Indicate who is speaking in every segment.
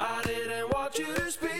Speaker 1: I didn't want you to speak.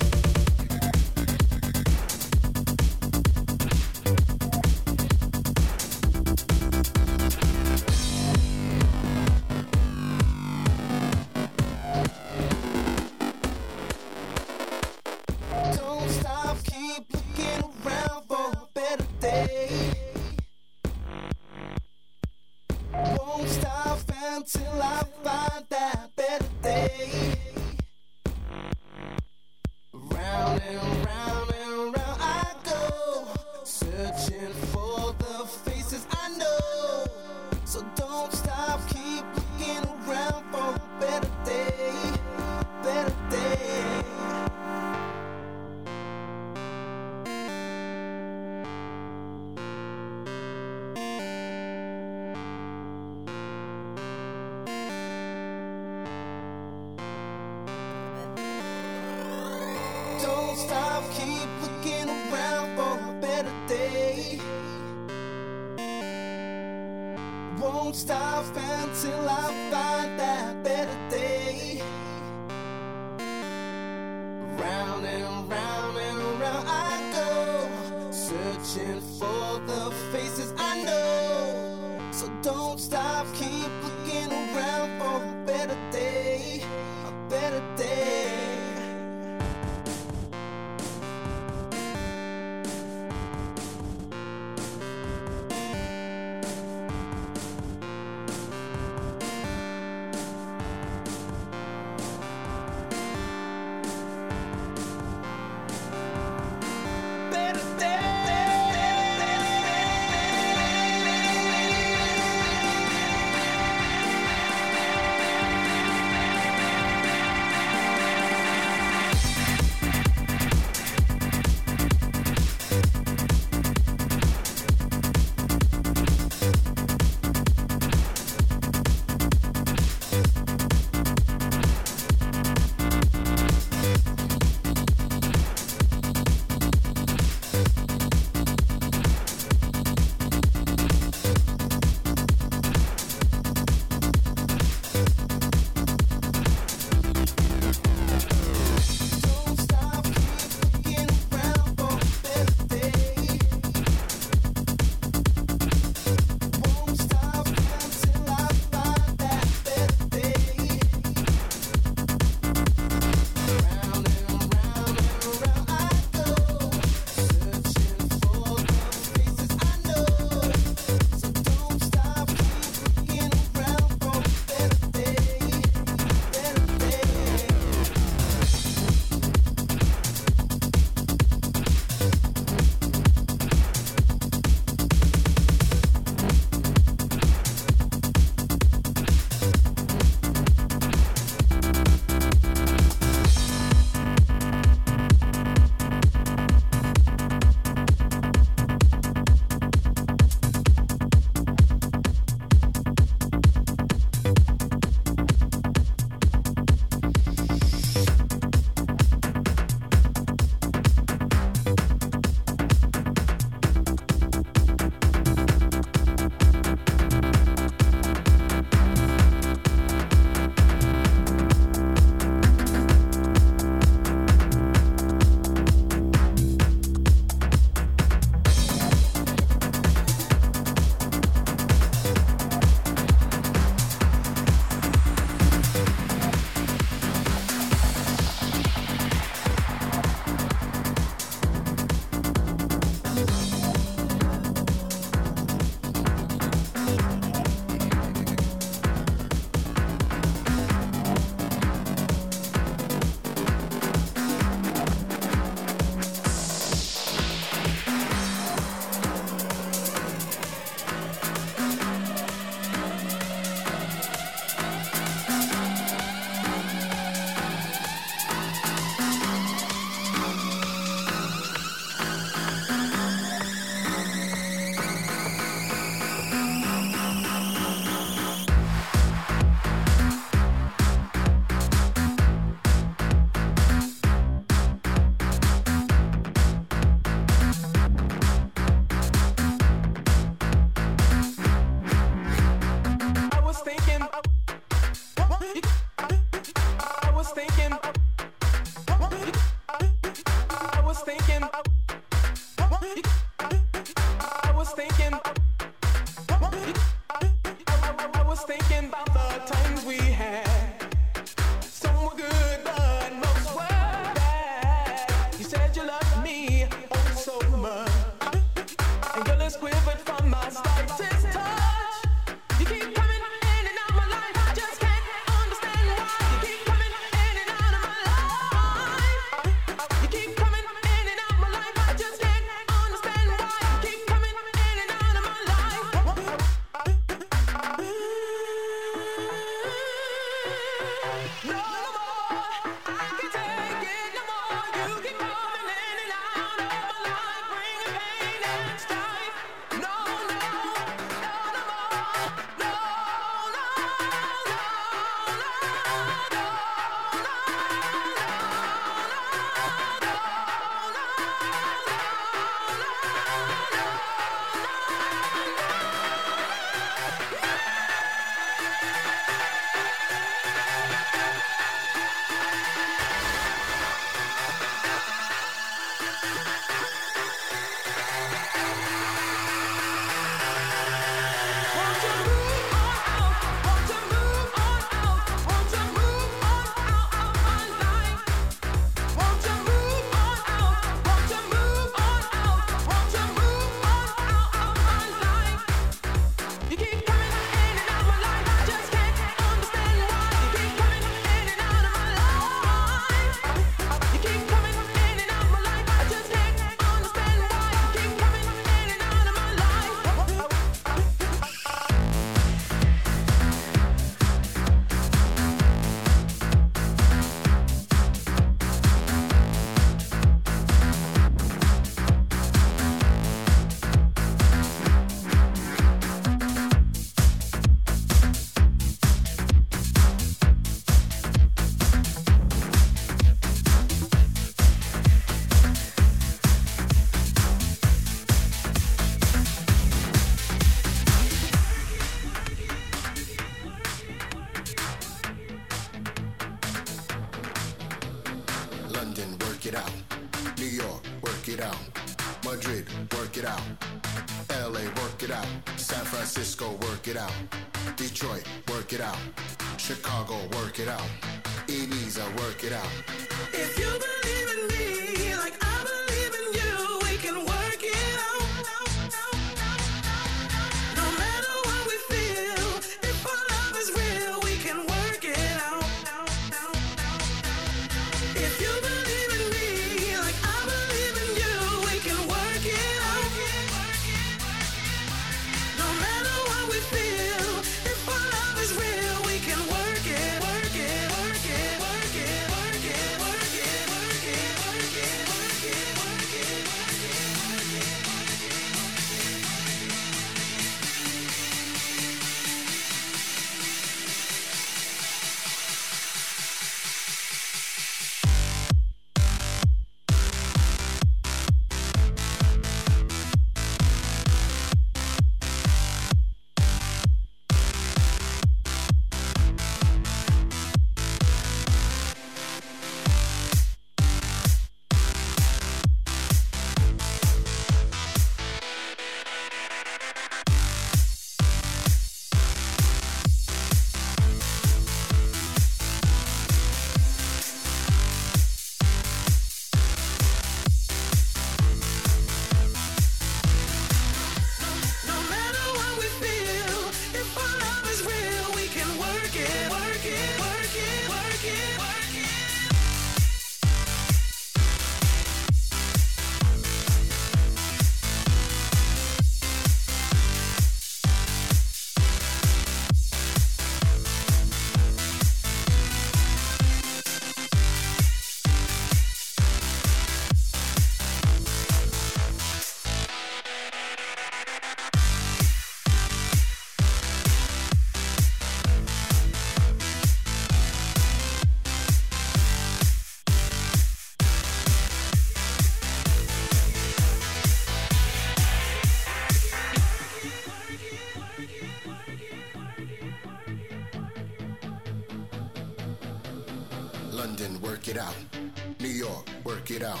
Speaker 1: out.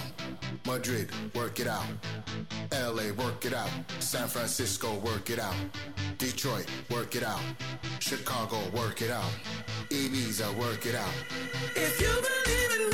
Speaker 2: Madrid, work it out. LA, work it out. San Francisco, work it out. Detroit, work it out. Chicago, work it out. Ibiza, work it out.
Speaker 1: If you believe in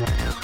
Speaker 3: Yeah.